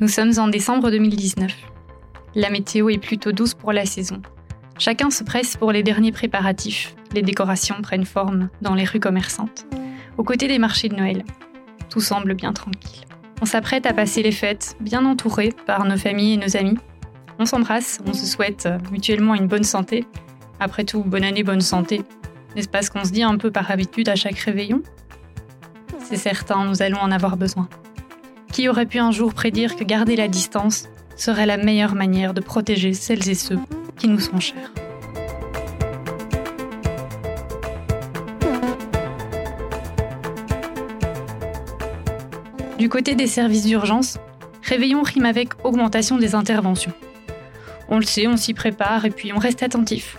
Nous sommes en décembre 2019. La météo est plutôt douce pour la saison. Chacun se presse pour les derniers préparatifs. Les décorations prennent forme dans les rues commerçantes, aux côtés des marchés de Noël. Tout semble bien tranquille. On s'apprête à passer les fêtes, bien entourés par nos familles et nos amis. On s'embrasse, on se souhaite mutuellement une bonne santé. Après tout, bonne année, bonne santé. N'est-ce pas ce qu'on se dit un peu par habitude à chaque réveillon? C'est certain, nous allons en avoir besoin. Qui aurait pu un jour prédire que garder la distance serait la meilleure manière de protéger celles et ceux qui nous sont chers. Du côté des services d'urgence, réveillon rime avec augmentation des interventions. On le sait, on s'y prépare et puis on reste attentif.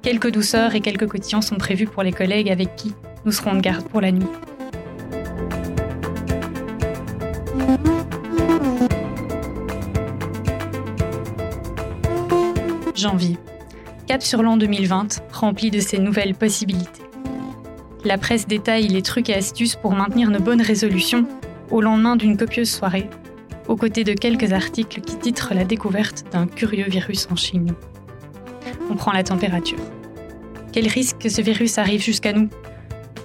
Quelques douceurs et quelques cotillons sont prévus pour les collègues avec qui nous serons de garde pour la nuit. Sur l'an 2020, rempli de ces nouvelles possibilités. La presse détaille les trucs et astuces pour maintenir nos bonnes résolutions au lendemain d'une copieuse soirée, aux côtés de quelques articles qui titrent la découverte d'un curieux virus en Chine. On prend la température. Quel risque que ce virus arrive jusqu'à nous?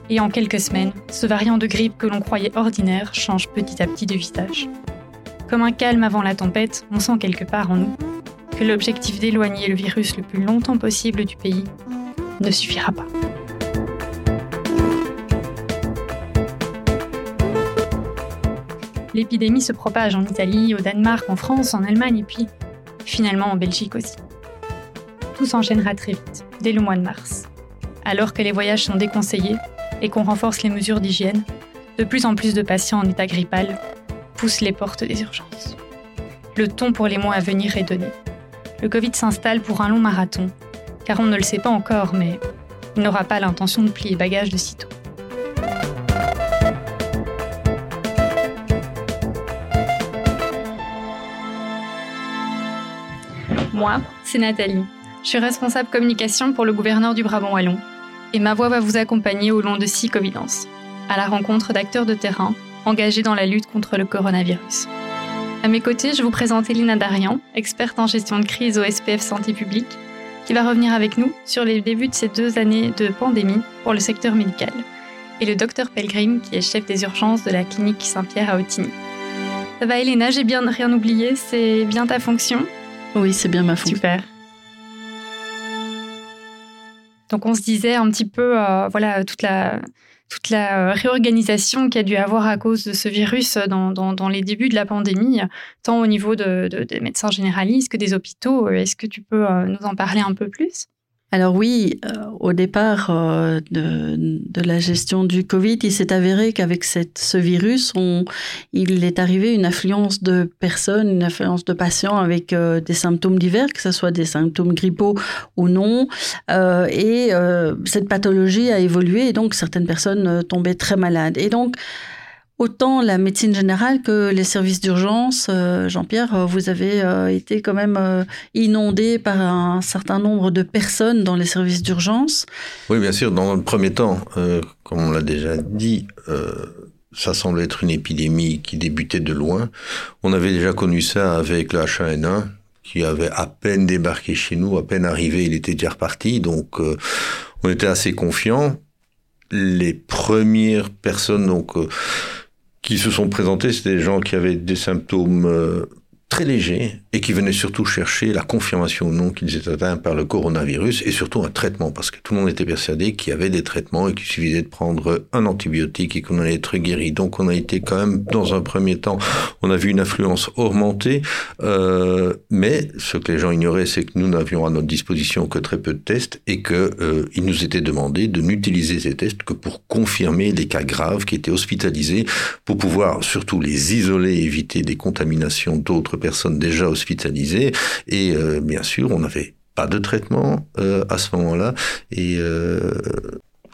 Et en quelques semaines, ce variant de grippe que l'on croyait ordinaire change petit à petit de visage. Comme un calme avant la tempête, on sent quelque part en nous que l'objectif d'éloigner le virus le plus longtemps possible du pays ne suffira pas. L'épidémie se propage en Italie, au Danemark, en France, en Allemagne et puis finalement en Belgique aussi. Tout s'enchaînera très vite, dès le mois de mars. Alors que les voyages sont déconseillés et qu'on renforce les mesures d'hygiène, de plus en plus de patients en état grippal poussent les portes des urgences. Le ton pour les mois à venir est donné le Covid s'installe pour un long marathon, car on ne le sait pas encore, mais il n'aura pas l'intention de plier bagages de sitôt. Moi, c'est Nathalie. Je suis responsable communication pour le gouverneur du Brabant Wallon. Et ma voix va vous accompagner au long de six Covidences, à la rencontre d'acteurs de terrain engagés dans la lutte contre le coronavirus. À mes côtés, je vous présente Elina Darian, experte en gestion de crise au SPF Santé publique, qui va revenir avec nous sur les débuts de ces deux années de pandémie pour le secteur médical, et le docteur Pelgrim, qui est chef des urgences de la clinique Saint-Pierre à Otigny. Ça va Elena, j'ai bien rien oublié, c'est bien ta fonction? Oui, c'est bien ma fonction. Super. Donc on se disait un petit peu, euh, voilà, toute la, toute la euh, réorganisation qu'il y a dû avoir à cause de ce virus dans, dans, les débuts de la pandémie, tant au niveau de, des médecins généralistes que des hôpitaux. Est-ce que tu peux euh, nous en parler un peu plus? Alors oui, euh, au départ de, de, la gestion du Covid, il s'est avéré qu'avec ce virus, on, il est arrivé une affluence de personnes, une affluence de patients avec des symptômes divers, que ce soit des symptômes grippaux ou non. et cette pathologie a évolué et donc certaines personnes tombaient très malades. Et donc, autant la médecine générale que les services d'urgence. Euh, Jean-Pierre, euh, vous avez euh, été quand même inondé par un certain nombre de personnes dans les services d'urgence. Oui, bien sûr. Dans le premier temps, comme on l'a déjà dit, ça semble être une épidémie qui débutait de loin. On avait déjà connu ça avec le H1N1 qui avait à peine débarqué chez nous, à peine arrivé, il était déjà reparti. Donc, on était assez confiants. Les premières personnes, donc qui se sont présentés, c'était des gens qui avaient des symptômes euh, très léger et qui venait surtout chercher la confirmation ou non qu'ils étaient atteints par le coronavirus et surtout un traitement parce que tout le monde était persuadé qu'il y avait des traitements et qu'il suffisait de prendre un antibiotique et qu'on allait être guéri. Donc on a été quand même dans un premier temps, on a vu une influence augmentée, euh, mais ce que les gens ignoraient, c'est que nous n'avions à notre disposition que très peu de tests et que euh, il nous était demandé de n'utiliser ces tests que pour confirmer les cas graves qui étaient hospitalisés, pour pouvoir surtout les isoler, éviter des contaminations d'autres personnes déjà hospitalisées. Et euh, bien sûr, on n'avait pas de traitement euh, à ce moment-là. Et euh,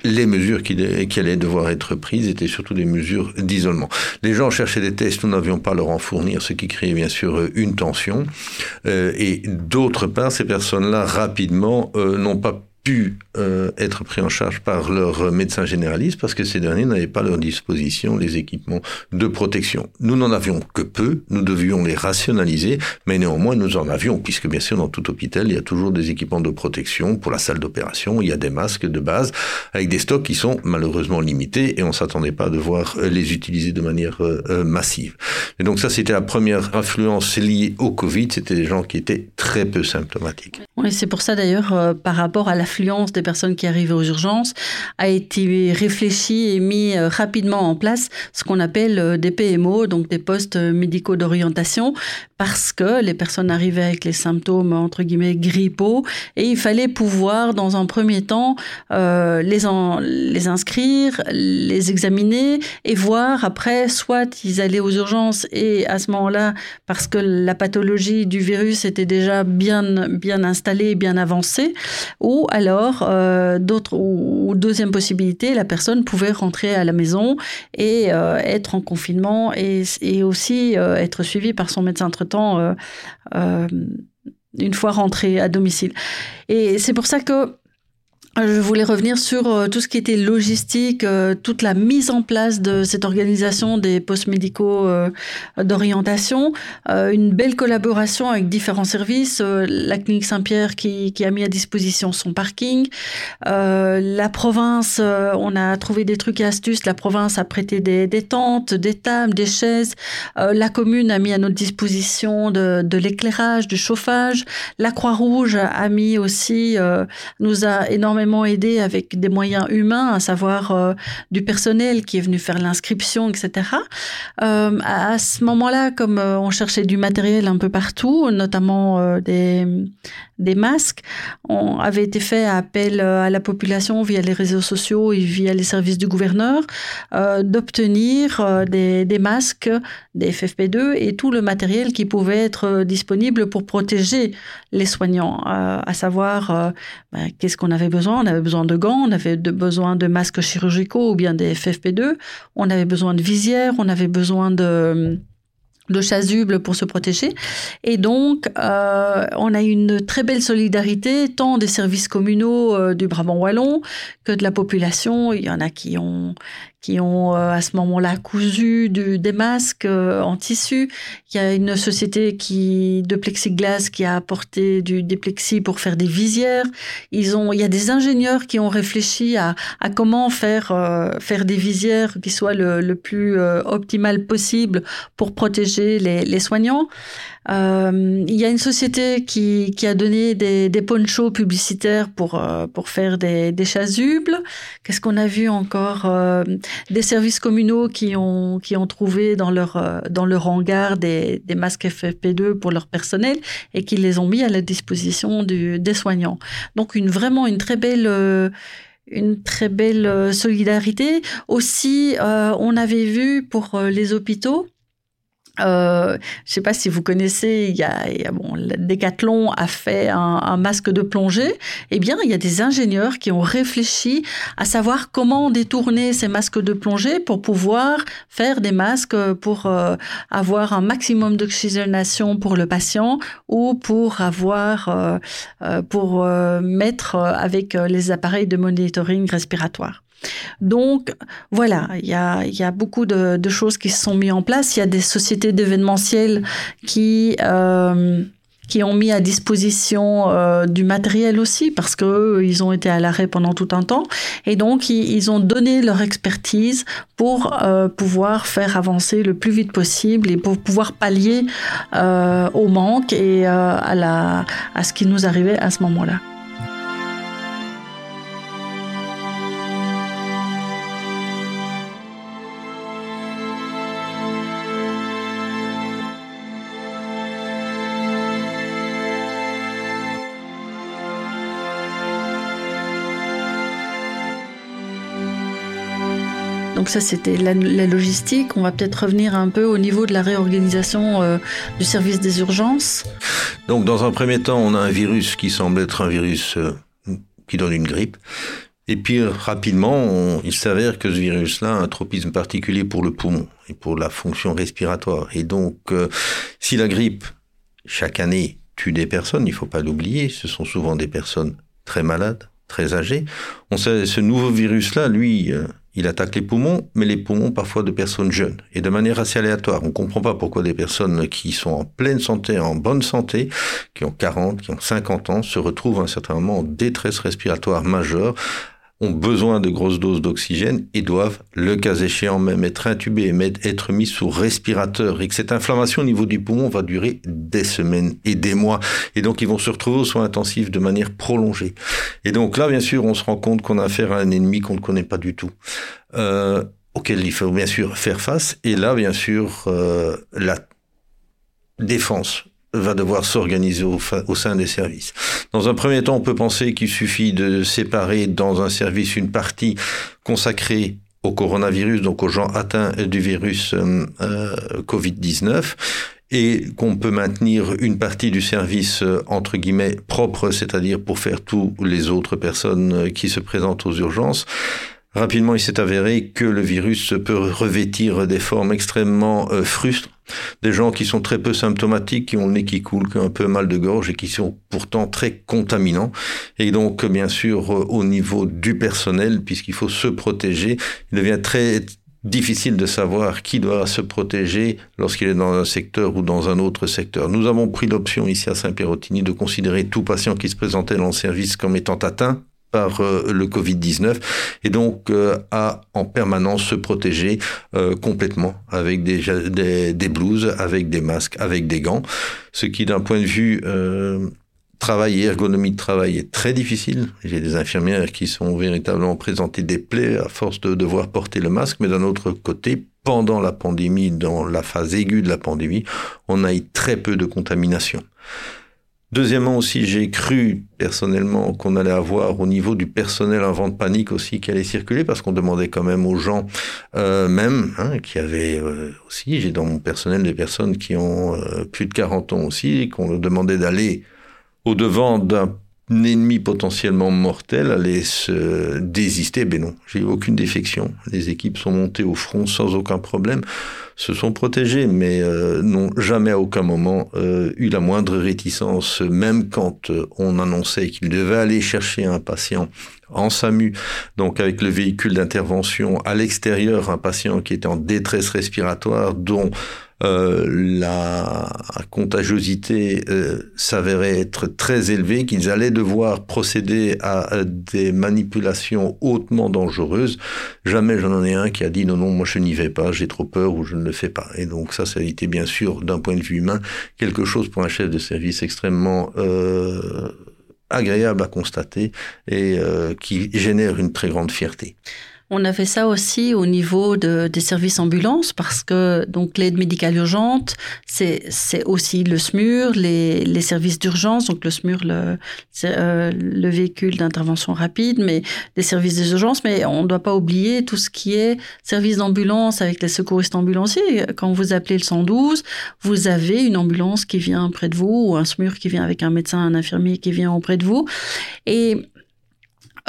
les mesures qui, allaient devoir être prises étaient surtout des mesures d'isolement. Les gens cherchaient des tests, nous n'avions pas leur en fournir, ce qui créait bien sûr une tension. et d'autre part, ces personnes-là, rapidement, n'ont pas pu euh, être pris en charge par leurs médecins généralistes parce que ces derniers n'avaient pas à leur disposition les équipements de protection. Nous n'en avions que peu, nous devions les rationaliser, mais néanmoins nous en avions, puisque bien sûr dans tout hôpital il y a toujours des équipements de protection pour la salle d'opération, il y a des masques de base avec des stocks qui sont malheureusement limités et on s'attendait pas à devoir euh, les utiliser de manière euh, massive. Et donc ça c'était la première influence liée au Covid, c'était des gens qui étaient très peu symptomatiques. Oui, c'est pour ça d'ailleurs par rapport à la des personnes qui arrivent aux urgences a été réfléchi et mis euh, rapidement en place ce qu'on appelle euh, des PMO, donc des postes médicaux d'orientation, parce que les personnes arrivaient avec les symptômes entre guillemets grippaux et il fallait pouvoir dans un premier temps euh, les, les inscrire, les examiner et voir après soit ils allaient aux urgences et à ce moment-là parce que la pathologie du virus était déjà bien bien installée, bien avancée, ou alors euh, d'autres ou, deuxième possibilité, la personne pouvait rentrer à la maison et euh, être en confinement et, et aussi euh, être suivie par son médecin traitant temps une fois rentré à domicile. Et c'est pour ça que je voulais revenir sur euh, tout ce qui était logistique, euh, toute la mise en place de cette organisation des postes médicaux euh, d'orientation, une belle collaboration avec différents services, la clinique Saint-Pierre qui, a mis à disposition son parking, la province, on a trouvé des trucs et astuces, la province a prêté des, tentes, des tables, des chaises, la commune a mis à notre disposition de l'éclairage, du chauffage, la Croix-Rouge a mis aussi, nous a énormément aidé avec des moyens humains, à savoir euh, du personnel qui est venu faire l'inscription, etc. Euh, à, ce moment-là, comme euh, on cherchait du matériel un peu partout, notamment des, masques, on avait été fait appel à la population via les réseaux sociaux et via les services du gouverneur d'obtenir des, des, masques, des FFP2 et tout le matériel qui pouvait être disponible pour protéger les soignants, à savoir ben, qu'est-ce qu'on avait besoin on avait besoin de gants, on avait besoin de masques chirurgicaux ou bien des FFP2, on avait besoin de visières, on avait besoin de de chasubles pour se protéger. Et donc, euh, on a une très belle solidarité, tant des services communaux euh, du Brabant wallon que de la population. Il y en a qui ont qui ont euh, à ce moment-là cousu des masques euh, en tissu. Il y a une société qui de plexiglas qui a apporté du des pour faire des visières. Ils ont, il y a des ingénieurs qui ont réfléchi à, à comment faire euh, faire des visières qui soient le, le plus optimal possible pour protéger les, les soignants. Euh, il y a une société qui, qui a donné des, des ponchos publicitaires pour, euh, pour faire des, des chasubles. Qu'est-ce qu'on a vu encore euh, Des services communaux qui ont, qui ont trouvé dans leur, dans leur hangar des, des masques FFP2 pour leur personnel et qui les ont mis à la disposition du, des soignants. Donc une, vraiment une très belle une très belle solidarité. Aussi, euh, on avait vu pour les hôpitaux euh, je sais pas si vous connaissez, il y a, bon, Decathlon a fait un, masque de plongée. Eh bien, il y a des ingénieurs qui ont réfléchi à savoir comment détourner ces masques de plongée pour pouvoir faire des masques pour euh, avoir un maximum d'oxygénation pour le patient ou pour avoir euh, euh, pour mettre avec les appareils de monitoring respiratoire. Donc voilà, il y a, beaucoup de, choses qui se sont mises en place. Il y a des sociétés d'événementiel qui, euh, qui ont mis à disposition euh, du matériel aussi parce que ils ont été à l'arrêt pendant tout un temps et donc ils, ont donné leur expertise pour euh, pouvoir faire avancer le plus vite possible et pour pouvoir pallier au manque et à, la, à ce qui nous arrivait à ce moment-là. Ça, c'était la, logistique. On va peut-être revenir un peu au niveau de la réorganisation euh, du service des urgences. Donc dans un premier temps, on a un virus qui semble être un virus euh, qui donne une grippe. Et puis rapidement, il s'avère que ce virus-là a un tropisme particulier pour le poumon et pour la fonction respiratoire. Et donc, euh, si la grippe, chaque année, tue des personnes, il ne faut pas l'oublier, ce sont souvent des personnes très malades, très âgés. On sait, ce nouveau virus-là, lui, il attaque les poumons, mais les poumons parfois de personnes jeunes et de manière assez aléatoire. On ne comprend pas pourquoi des personnes qui sont en pleine santé, en bonne santé, qui ont 40, qui ont 50 ans, se retrouvent à un certain moment en détresse respiratoire majeure ont besoin de grosses doses d'oxygène et doivent, le cas échéant, même être intubés être mis sous respirateur. Et que cette inflammation au niveau du poumon va durer des semaines et des mois. Et donc, ils vont se retrouver aux soins intensifs de manière prolongée. Et donc là, bien sûr, on se rend compte qu'on a affaire à un ennemi qu'on ne connaît pas du tout. Euh, auquel il faut bien sûr faire face. Et là, bien sûr, euh, la défense va devoir s'organiser au, sein des services. Dans un premier temps, on peut penser qu'il suffit de séparer dans un service une partie consacrée au coronavirus, donc aux gens atteints du virus euh, euh Covid-19, et qu'on peut maintenir une partie du service euh, entre guillemets propre, c'est-à-dire pour faire tous les autres personnes qui se présentent aux urgences. Rapidement, il s'est avéré que le virus peut revêtir des formes extrêmement frustres. Des gens qui sont très peu symptomatiques, qui ont le nez qui coule, qui ont un peu mal de gorge et qui sont pourtant très contaminants. Et donc, bien sûr, euh, au niveau du personnel, puisqu'il faut se protéger, il devient très difficile de savoir qui doit se protéger lorsqu'il est dans un secteur ou dans un autre secteur. Nous avons pris l'option ici à Saint-Pérotigny de considérer tout patient qui se présentait dans le service comme étant atteint par euh, le Covid-19 et donc euh, à en permanence se protéger euh, complètement avec des, des, blouses, avec des masques, avec des gants, ce qui d'un point de vue travail et ergonomie de travail est très difficile. J'ai des infirmières qui sont véritablement présentées des plaies à force de devoir porter le masque, mais d'un autre côté, pendant la pandémie, dans la phase aiguë de la pandémie, on a eu très peu de contamination. Deuxièmement aussi, j'ai cru personnellement qu'on allait avoir au niveau du personnel un vent de panique aussi qui allait circuler parce qu'on demandait quand même aux gens euh, même hein, qui avaient euh, aussi, j'ai dans mon personnel des personnes qui ont euh, plus de 40 ans aussi, qu'on leur demandait d'aller au devant d'un ennemi potentiellement mortel allait se désister. Ben non, j'ai eu aucune défection. Les équipes sont montées au front sans aucun problème se sont protégés, mais euh, n'ont jamais à aucun moment euh, eu la moindre réticence, même quand euh, on annonçait qu'il devait aller chercher un patient en SAMU, donc avec le véhicule d'intervention à l'extérieur, un patient qui était en détresse respiratoire, dont euh, la contagiosité euh, s'avérait être très élevée, qu'ils allaient devoir procéder à, des manipulations hautement dangereuses. Jamais j'en ai un qui a dit non, non, moi je n'y vais pas, j'ai trop peur ou je ne le fais pas. Et donc ça, ça a été bien sûr, d'un point de vue humain, quelque chose pour un chef de service extrêmement... Euh, agréable à constater et euh, qui génère une très grande fierté. On a fait ça aussi au niveau de, des services ambulances parce que donc l'aide médicale urgente, c'est c'est aussi le SMUR, les, les services d'urgence, donc le SMUR, le, euh, le véhicule d'intervention rapide, mais les services d'urgence. Mais on ne doit pas oublier tout ce qui est service d'ambulance avec les secouristes ambulanciers. Quand vous appelez le 112, vous avez une ambulance qui vient près de vous ou un SMUR qui vient avec un médecin, un infirmier qui vient auprès de vous. Et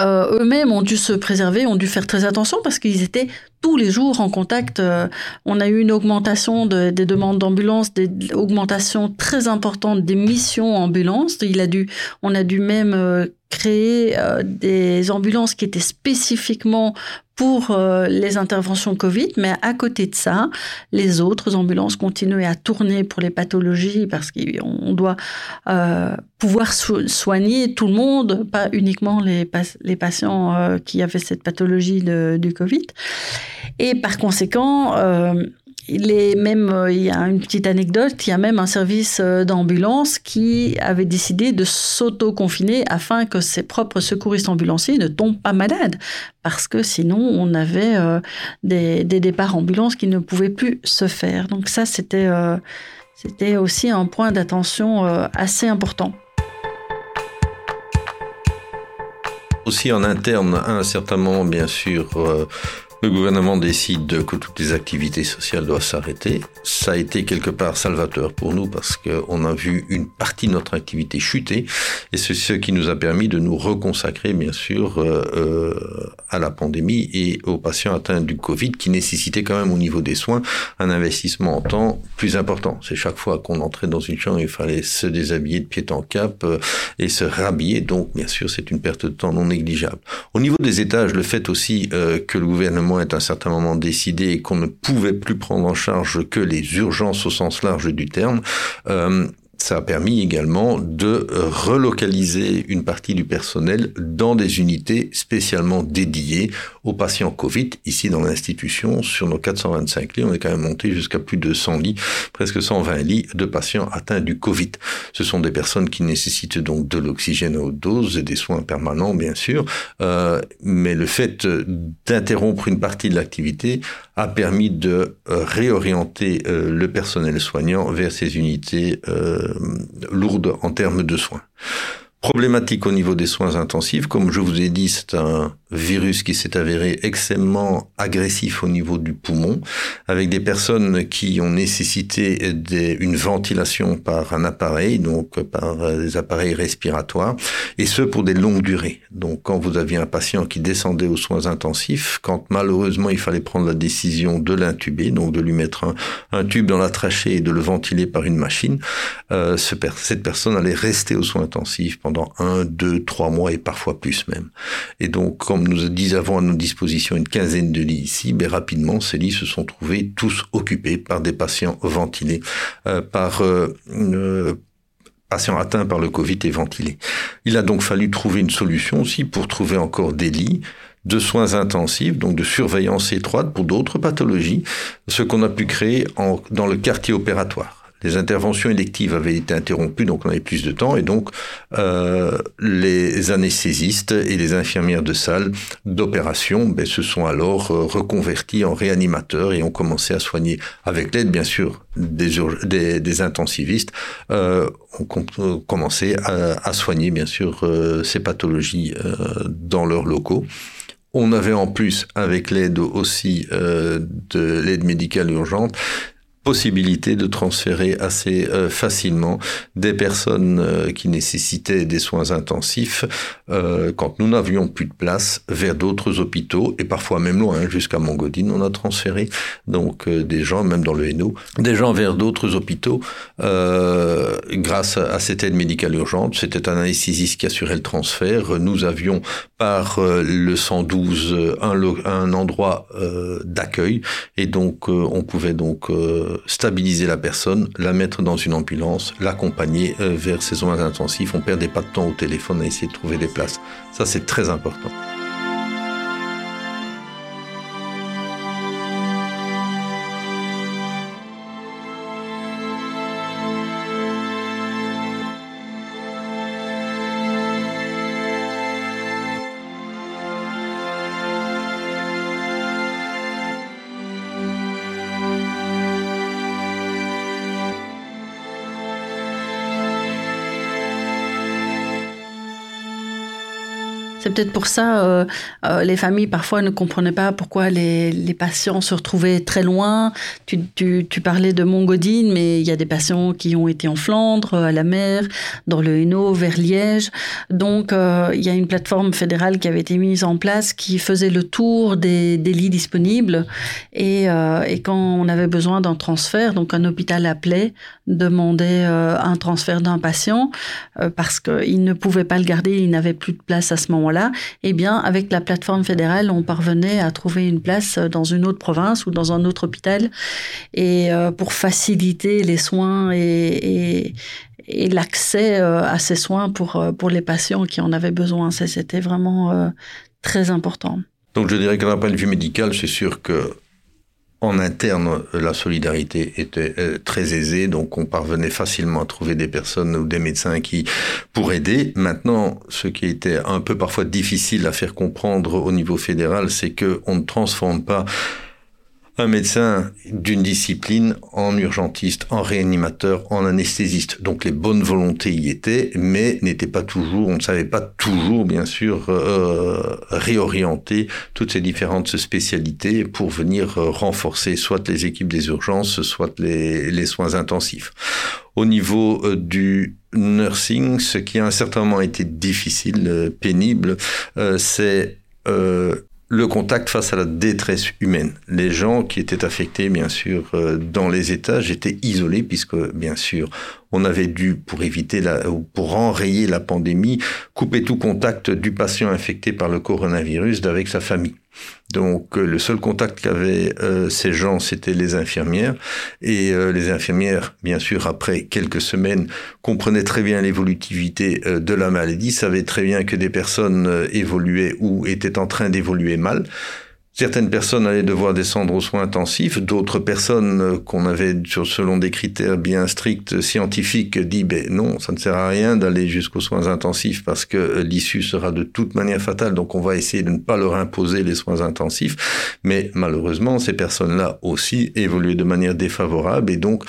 euh, eux-mêmes ont dû se préserver, ont dû faire très attention parce qu'ils étaient tous les jours en contact. Euh, on a eu une augmentation des demandes d'ambulance, des augmentations très importantes des missions ambulances. Il a dû, on a dû même euh, créer des ambulances qui étaient spécifiquement pour euh, les interventions Covid, mais à côté de ça, les autres ambulances continuaient à tourner pour les pathologies parce qu'on doit euh, pouvoir soigner tout le monde, pas uniquement les, patients euh, qui avaient cette pathologie du Covid. Et par conséquent, il est même, euh, il y a une petite anecdote, il y a même un service euh, d'ambulance qui avait décidé de s'auto-confiner afin que ses propres secouristes ambulanciers ne tombent pas malades. Parce que sinon, on avait euh, des, départs ambulance qui ne pouvaient plus se faire. Donc ça, c'était c'était aussi un point d'attention assez important. Aussi en interne, un certain moment, bien sûr, le gouvernement décide que toutes les activités sociales doivent s'arrêter. Ça a été quelque part salvateur pour nous parce qu'on a vu une partie de notre activité chuter et c'est ce qui nous a permis de nous reconsacrer bien sûr euh, euh, à la pandémie et aux patients atteints du Covid qui nécessitaient quand même au niveau des soins un investissement en temps plus important. C'est chaque fois qu'on entrait dans une chambre, il fallait se déshabiller de pied en cap euh, et se rhabiller. Donc bien sûr, c'est une perte de temps non négligeable. Au niveau des étages, le fait aussi que le gouvernement est un certain moment décidé qu'on ne pouvait plus prendre en charge que les urgences au sens large du terme, euh, ça a permis également de relocaliser une partie du personnel dans des unités spécialement dédiées aux patients Covid. Ici, dans l'institution, sur nos 425 lits, on est quand même monté jusqu'à plus de 100 lits, presque 120 lits de patients atteints du Covid. Ce sont des personnes qui nécessitent donc de l'oxygène à haute dose et des soins permanents, bien sûr. Euh, mais le fait d'interrompre une partie de l'activité a permis de euh, réorienter euh, le personnel soignant vers ces unités euh, lourdes en termes de soins. Problématique au niveau des soins intensifs, comme je vous ai dit, c'est un virus qui s'est avéré extrêmement agressif au niveau du poumon, avec des personnes qui ont nécessité une ventilation par un appareil, donc par des appareils respiratoires, et ce pour des longues durées. Donc quand vous aviez un patient qui descendait aux soins intensifs, quand malheureusement il fallait prendre la décision de l'intuber, donc de lui mettre un, tube dans la trachée et de le ventiler par une machine, euh, ce, cette personne allait rester aux soins intensifs pendant un, deux, trois mois et parfois plus même. Et donc, nous avons à nos dispositions une quinzaine de lits ici, mais rapidement, ces lits se sont trouvés tous occupés par des patients ventilés, euh, par euh, euh, patients atteints par le Covid et ventilés. Il a donc fallu trouver une solution aussi pour trouver encore des lits de soins intensifs, donc de surveillance étroite pour d'autres pathologies, ce qu'on a pu créer dans le quartier opératoire les interventions électives avaient été interrompues, donc on avait plus de temps, et donc euh, les anesthésistes et les infirmières de salle d'opération ben, se sont alors euh, reconvertis en réanimateurs et ont commencé à soigner, avec l'aide bien sûr des, des, des intensivistes, euh, ont commencé à, à, soigner bien sûr euh, ces pathologies euh, dans leurs locaux. On avait en plus, avec l'aide aussi euh, de l'aide médicale urgente, possibilité de transférer assez euh, facilement des personnes euh, qui nécessitaient des soins intensifs euh, quand nous n'avions plus de place vers d'autres hôpitaux et parfois même loin jusqu'à Montgodine on a transféré donc des gens même dans le Hainaut des gens vers d'autres hôpitaux grâce à, cette aide médicale urgente. C'était un anesthésiste qui assurait le transfert. Nous avions par le 112 un, un endroit d'accueil et donc on pouvait donc stabiliser la personne, la mettre dans une ambulance, l'accompagner euh, vers ses soins intensifs. On perdait pas de temps au téléphone à essayer de trouver des places. Ça, c'est très important. Peut-être pour ça euh, euh, les familles parfois ne comprenaient pas pourquoi les, patients se retrouvaient très loin. Tu, parlais de Montgodine, mais il y a des patients qui ont été en Flandre, à la mer, dans le Hainaut, vers Liège. Donc euh, il y a une plateforme fédérale qui avait été mise en place qui faisait le tour des, lits disponibles. Et, et, quand on avait besoin d'un transfert, donc un hôpital appelait, demandait un transfert d'un patient parce qu'il ne pouvait pas le garder, il n'avait plus de place à ce moment là eh bien, avec la plateforme fédérale, on parvenait à trouver une place dans une autre province ou dans un autre hôpital, et euh, pour faciliter les soins et, l'accès euh, à ces soins pour, euh, pour les patients qui en avaient besoin. C'était vraiment très important. Donc je dirais qu'un de vue médical, c'est sûr que en interne, la solidarité était euh, très aisée, donc on parvenait facilement à trouver des personnes ou des médecins qui pour aider. Maintenant, ce qui était un peu parfois difficile à faire comprendre au niveau fédéral, c'est que on ne transforme pas un médecin d'une discipline en urgentiste, en réanimateur, en anesthésiste. Donc les bonnes volontés y étaient, mais n'étaient pas toujours, on ne savait pas toujours, bien sûr, euh, réorienter toutes ces différentes spécialités pour venir euh, renforcer soit les équipes des urgences, soit les, soins intensifs. Au niveau euh, du nursing, ce qui a un certain moment été difficile, euh, pénible, c'est le contact face à la détresse humaine. Les gens qui étaient affectés, bien sûr, euh, dans les étages étaient isolés puisque, bien sûr, on avait dû, pour éviter la, ou pour enrayer la pandémie, couper tout contact du patient infecté par le coronavirus d'avec sa famille. Donc euh, le seul contact qu'avaient euh, ces gens, c'était les infirmières. Et euh, les infirmières, bien sûr, après quelques semaines, comprenaient très bien l'évolutivité de la maladie, savaient très bien que des personnes évoluaient ou étaient en train d'évoluer mal. Certaines personnes allaient devoir descendre aux soins intensifs, d'autres personnes euh, qu'on avait, selon des critères bien stricts scientifiques, dit ben non, ça ne sert à rien d'aller jusqu'aux soins intensifs parce que euh, l'issue sera de toute manière fatale, donc on va essayer de ne pas leur imposer les soins intensifs. Mais malheureusement, ces personnes-là aussi évoluaient de manière défavorable et donc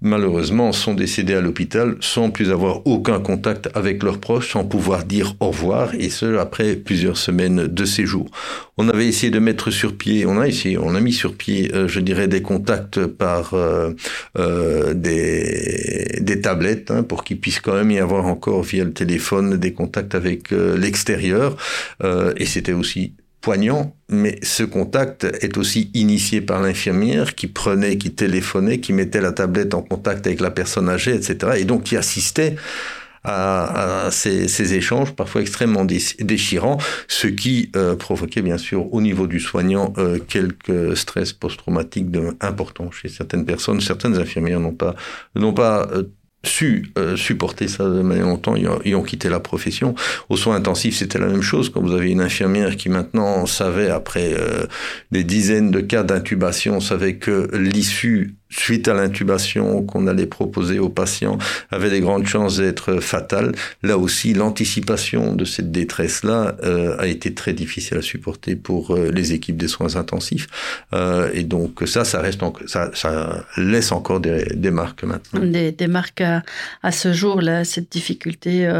malheureusement, sont décédés à l'hôpital sans plus avoir aucun contact avec leurs proches, sans pouvoir dire au revoir, et ce, après plusieurs semaines de séjour. On avait essayé de mettre sur pied, on a essayé, on a mis sur pied, euh, je dirais, des contacts par euh, euh, des, des tablettes, hein, pour qu'il puisse quand même y avoir encore via le téléphone des contacts avec l'extérieur, et c'était aussi poignant, mais ce contact est aussi initié par l'infirmière qui prenait, qui téléphonait, qui mettait la tablette en contact avec la personne âgée, etc. Et donc qui assistait à, ces, échanges parfois extrêmement déchirants, ce qui euh, provoquait bien sûr au niveau du soignant euh, quelques stress post-traumatiques importants chez certaines personnes. Certaines infirmières n'ont pas euh, su euh, supporter ça de manière longtemps, ils ont, quitté la profession. Aux soins intensifs, c'était la même chose. Quand vous avez une infirmière qui maintenant savait, après euh, des dizaines de cas d'intubation, savait que l'issue suite à l'intubation qu'on allait proposer aux patients avait des grandes chances d'être fatale. Là aussi, l'anticipation de cette détresse-là euh, a été très difficile à supporter pour euh, les équipes des soins intensifs. Euh, et donc ça, ça reste, ça, ça laisse encore des, marques maintenant. Des, marques à, ce jour là, cette difficulté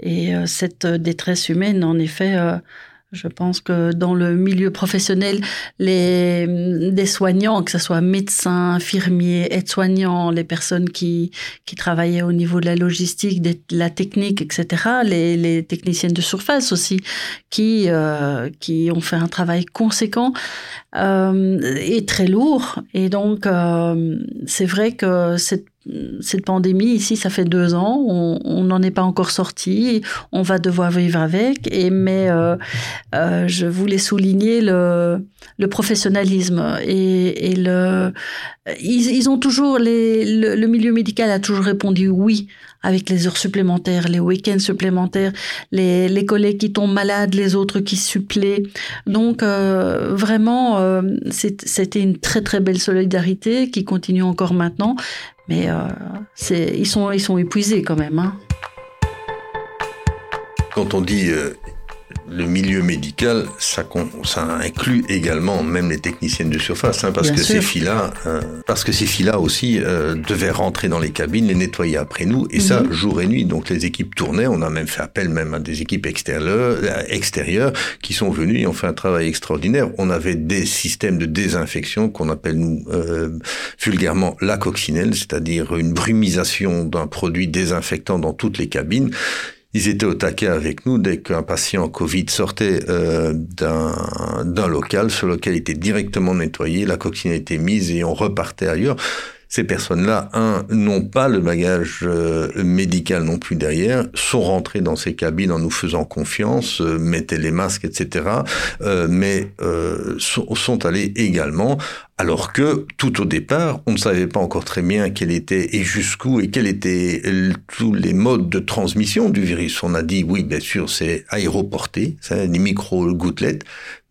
et cette détresse humaine, en effet je pense que dans le milieu professionnel, les, des soignants, que ce soit médecins, infirmiers, aides-soignants, les personnes qui, qui travaillaient au niveau de la logistique, de la technique, etc., les, les techniciennes de surface aussi, qui, euh, qui ont fait un travail conséquent euh, et très lourd. Et donc, euh, c'est vrai que cette cette pandémie ici, ça fait deux ans, on n'en est pas encore sorti, on va devoir vivre avec. Et mais euh, euh, je voulais souligner le, le professionnalisme et, le. Ils, ils, ont toujours le, le, milieu médical a toujours répondu oui avec les heures supplémentaires, les week-ends supplémentaires, les, les collègues qui tombent malades, les autres qui suppléent. Donc euh, vraiment, euh, c'était une très très belle solidarité qui continue encore maintenant. Mais euh, ils, sont, ils sont épuisés quand même. Hein. Quand on dit le milieu médical, ça, ça inclut également même les techniciennes de surface, hein, parce, que ces filles-là, euh, parce que ces filles-là aussi euh, devaient rentrer dans les cabines, les nettoyer après nous, et ça mhm. jour et nuit. Donc les équipes tournaient. On a même fait appel même à des équipes extérieures, extérieures qui sont venues et ont fait un travail extraordinaire. On avait des systèmes de désinfection qu'on appelle nous euh, vulgairement la coccinelle, c'est-à-dire une brumisation d'un produit désinfectant dans toutes les cabines ils étaient au taquet avec nous dès qu'un patient Covid sortait euh, d'un local. Ce local était directement nettoyé, la coccinelle était mise et on repartait ailleurs. Ces personnes-là, un, n'ont pas le bagage euh, médical non plus derrière, sont rentrées dans ces cabines en nous faisant confiance, euh, mettaient les masques, etc., euh, mais sont, sont allés également Alors que tout au départ, on ne savait pas encore très bien quel était et jusqu'où et quels étaient tous les modes de transmission du virus. On a dit oui, bien sûr, c'est aéroporté, c'est des micro-gouttelettes,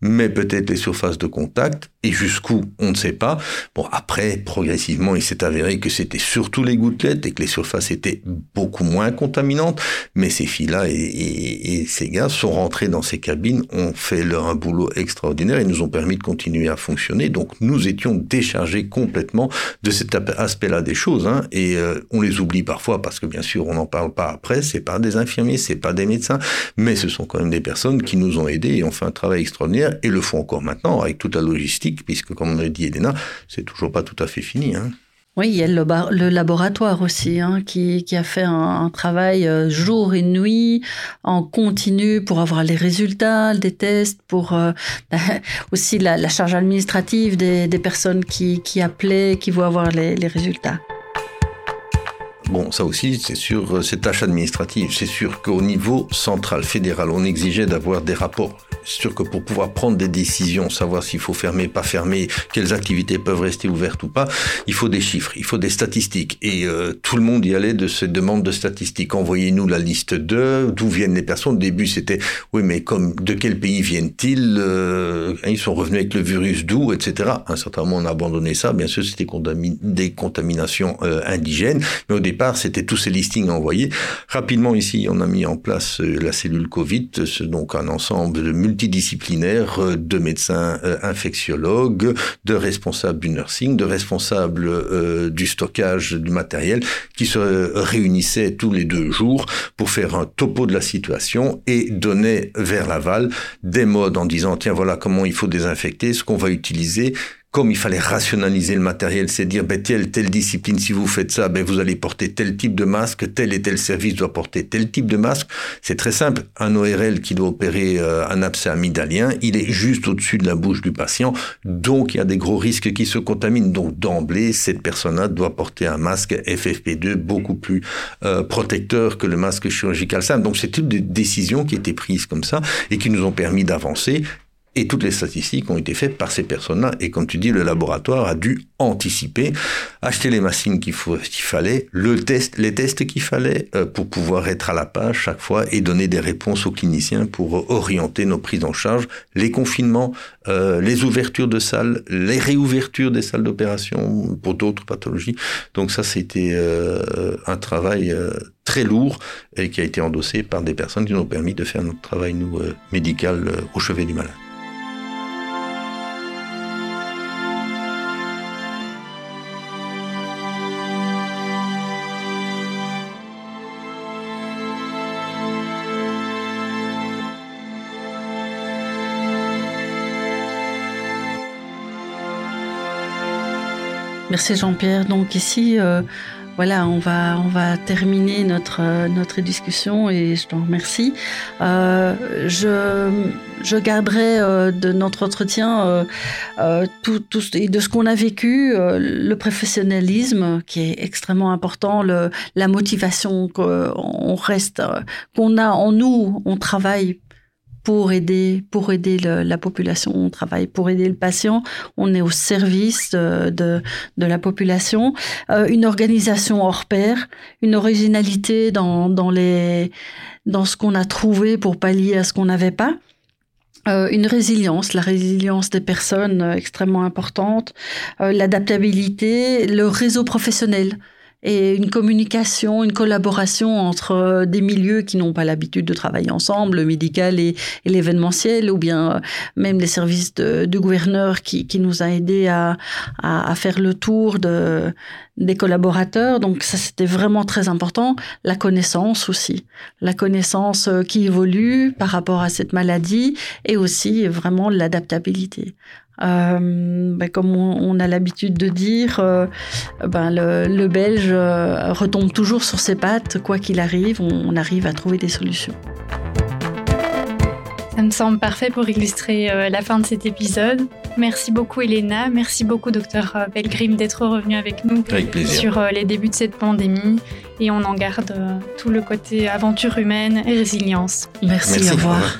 mais peut-être les surfaces de contact, et jusqu'où, on ne sait pas. Bon, après, progressivement, il s'est avéré que c'était surtout les gouttelettes et que les surfaces étaient beaucoup moins contaminantes, mais ces filles-là et, ces gars sont rentrés dans ces cabines, ont fait leur un boulot extraordinaire et nous ont permis de continuer à fonctionner. Donc, nous étions déchargés complètement de cet aspect-là des choses, hein, et euh, on les oublie parfois parce que, bien sûr, on n'en parle pas après, c'est pas des infirmiers, c'est pas des médecins, mais ce sont quand même des personnes qui nous ont aidés et ont fait un travail extraordinaire et le font encore maintenant avec toute la logistique, puisque comme on l'a dit Elena, c'est toujours pas tout à fait fini. Hein. Oui, il y a le, le laboratoire aussi hein, qui, qui, a fait un, travail euh, jour et nuit en continu pour avoir les résultats des tests, pour euh, aussi la, charge administrative des, des personnes qui, qui, appelaient, qui vont avoir les, les résultats. Bon, ça aussi, c'est sur euh, ces tâches administratives. C'est sûr qu'au niveau central, fédéral, on exigeait d'avoir des rapports c'est sûr que pour pouvoir prendre des décisions, savoir s'il faut fermer, pas fermer, quelles activités peuvent rester ouvertes ou pas, il faut des chiffres, il faut des statistiques. Et euh, tout le monde y allait de ces demandes de statistiques. Envoyez-nous la liste de d'où viennent les personnes. Au début, c'était oui, mais comme de quel pays viennent-ils euh, Ils sont revenus avec le virus d'où, etc. Un certain moment, on a abandonné ça. Bien sûr, c'était des contaminations indigènes, mais au c'était tous ces listings envoyés. Rapidement, ici, on a mis en place la cellule Covid, donc un ensemble multidisciplinaire euh, de médecins euh, infectiologues, de responsables du nursing, de responsables euh, du stockage du matériel, qui se réunissaient tous les deux jours pour faire un topo de la situation et donner vers l'aval des modes en disant tiens voilà comment il faut désinfecter, ce qu'on va utiliser, comme il fallait rationaliser le matériel, c'est dire, ben, telle, telle discipline, si vous faites ça, ben, vous allez porter tel type de masque, tel et tel service doit porter tel type de masque. C'est très simple. Un ORL qui doit opérer euh, un abcès amygdalien, il est juste au-dessus de la bouche du patient, donc il y a des gros risques qui se contaminent. Donc d'emblée, cette personne-là doit porter un masque FFP2 beaucoup plus euh, protecteur que le masque chirurgical simple. Donc c'est toutes des décisions qui étaient prises comme ça et qui nous ont permis d'avancer. Et toutes les statistiques ont été faites par ces personnes-là. Et comme tu dis, le laboratoire a dû anticiper, acheter les machines qu'il fallait, le test, les tests qu'il fallait euh, pour pouvoir être à la page chaque fois et donner des réponses aux cliniciens pour orienter nos prises en charge, les confinements, euh, les ouvertures de salles, les réouvertures des salles d'opération pour d'autres pathologies. Donc ça, c'était euh, un travail très lourd et qui a été endossé par des personnes qui nous ont permis de faire notre travail nous médical au chevet du malade. Merci Jean-Pierre. Donc ici, euh, voilà, on va, on va terminer notre, notre discussion et je t'en remercie. Euh, je, je garderai euh, de notre entretien tout, tout, et de ce qu'on a vécu, le professionnalisme qui est extrêmement important, le, la motivation qu'on reste, qu'on a en nous, on travaille pour aider, pour aider la population. On travaille pour aider le patient. On est au service de, de, la population. Euh, une organisation hors pair, une originalité dans, dans, les, dans ce qu'on a trouvé pour pallier à ce qu'on n'avait pas. Euh, une résilience, la résilience des personnes euh, extrêmement importante, l'adaptabilité, le réseau professionnel et une communication, une collaboration entre euh, des milieux qui n'ont pas l'habitude de travailler ensemble, le médical et, l'événementiel, ou bien euh, même les services de, du gouverneur qui, nous a aidés à, faire le tour de, des collaborateurs. Donc ça, c'était vraiment très important. La connaissance aussi, la connaissance euh, qui évolue par rapport à cette maladie et aussi vraiment l'adaptabilité. Euh, ben, comme on, a l'habitude de dire, euh, ben, le, Belge euh, retombe toujours sur ses pattes, quoi qu'il arrive, on, arrive à trouver des solutions. Ça me semble parfait pour illustrer la fin de cet épisode. Merci beaucoup Elena, merci beaucoup docteur Pelgrim d'être revenu avec nous sur les débuts de cette pandémie et on en garde tout le côté aventure humaine et résilience. Merci, au revoir.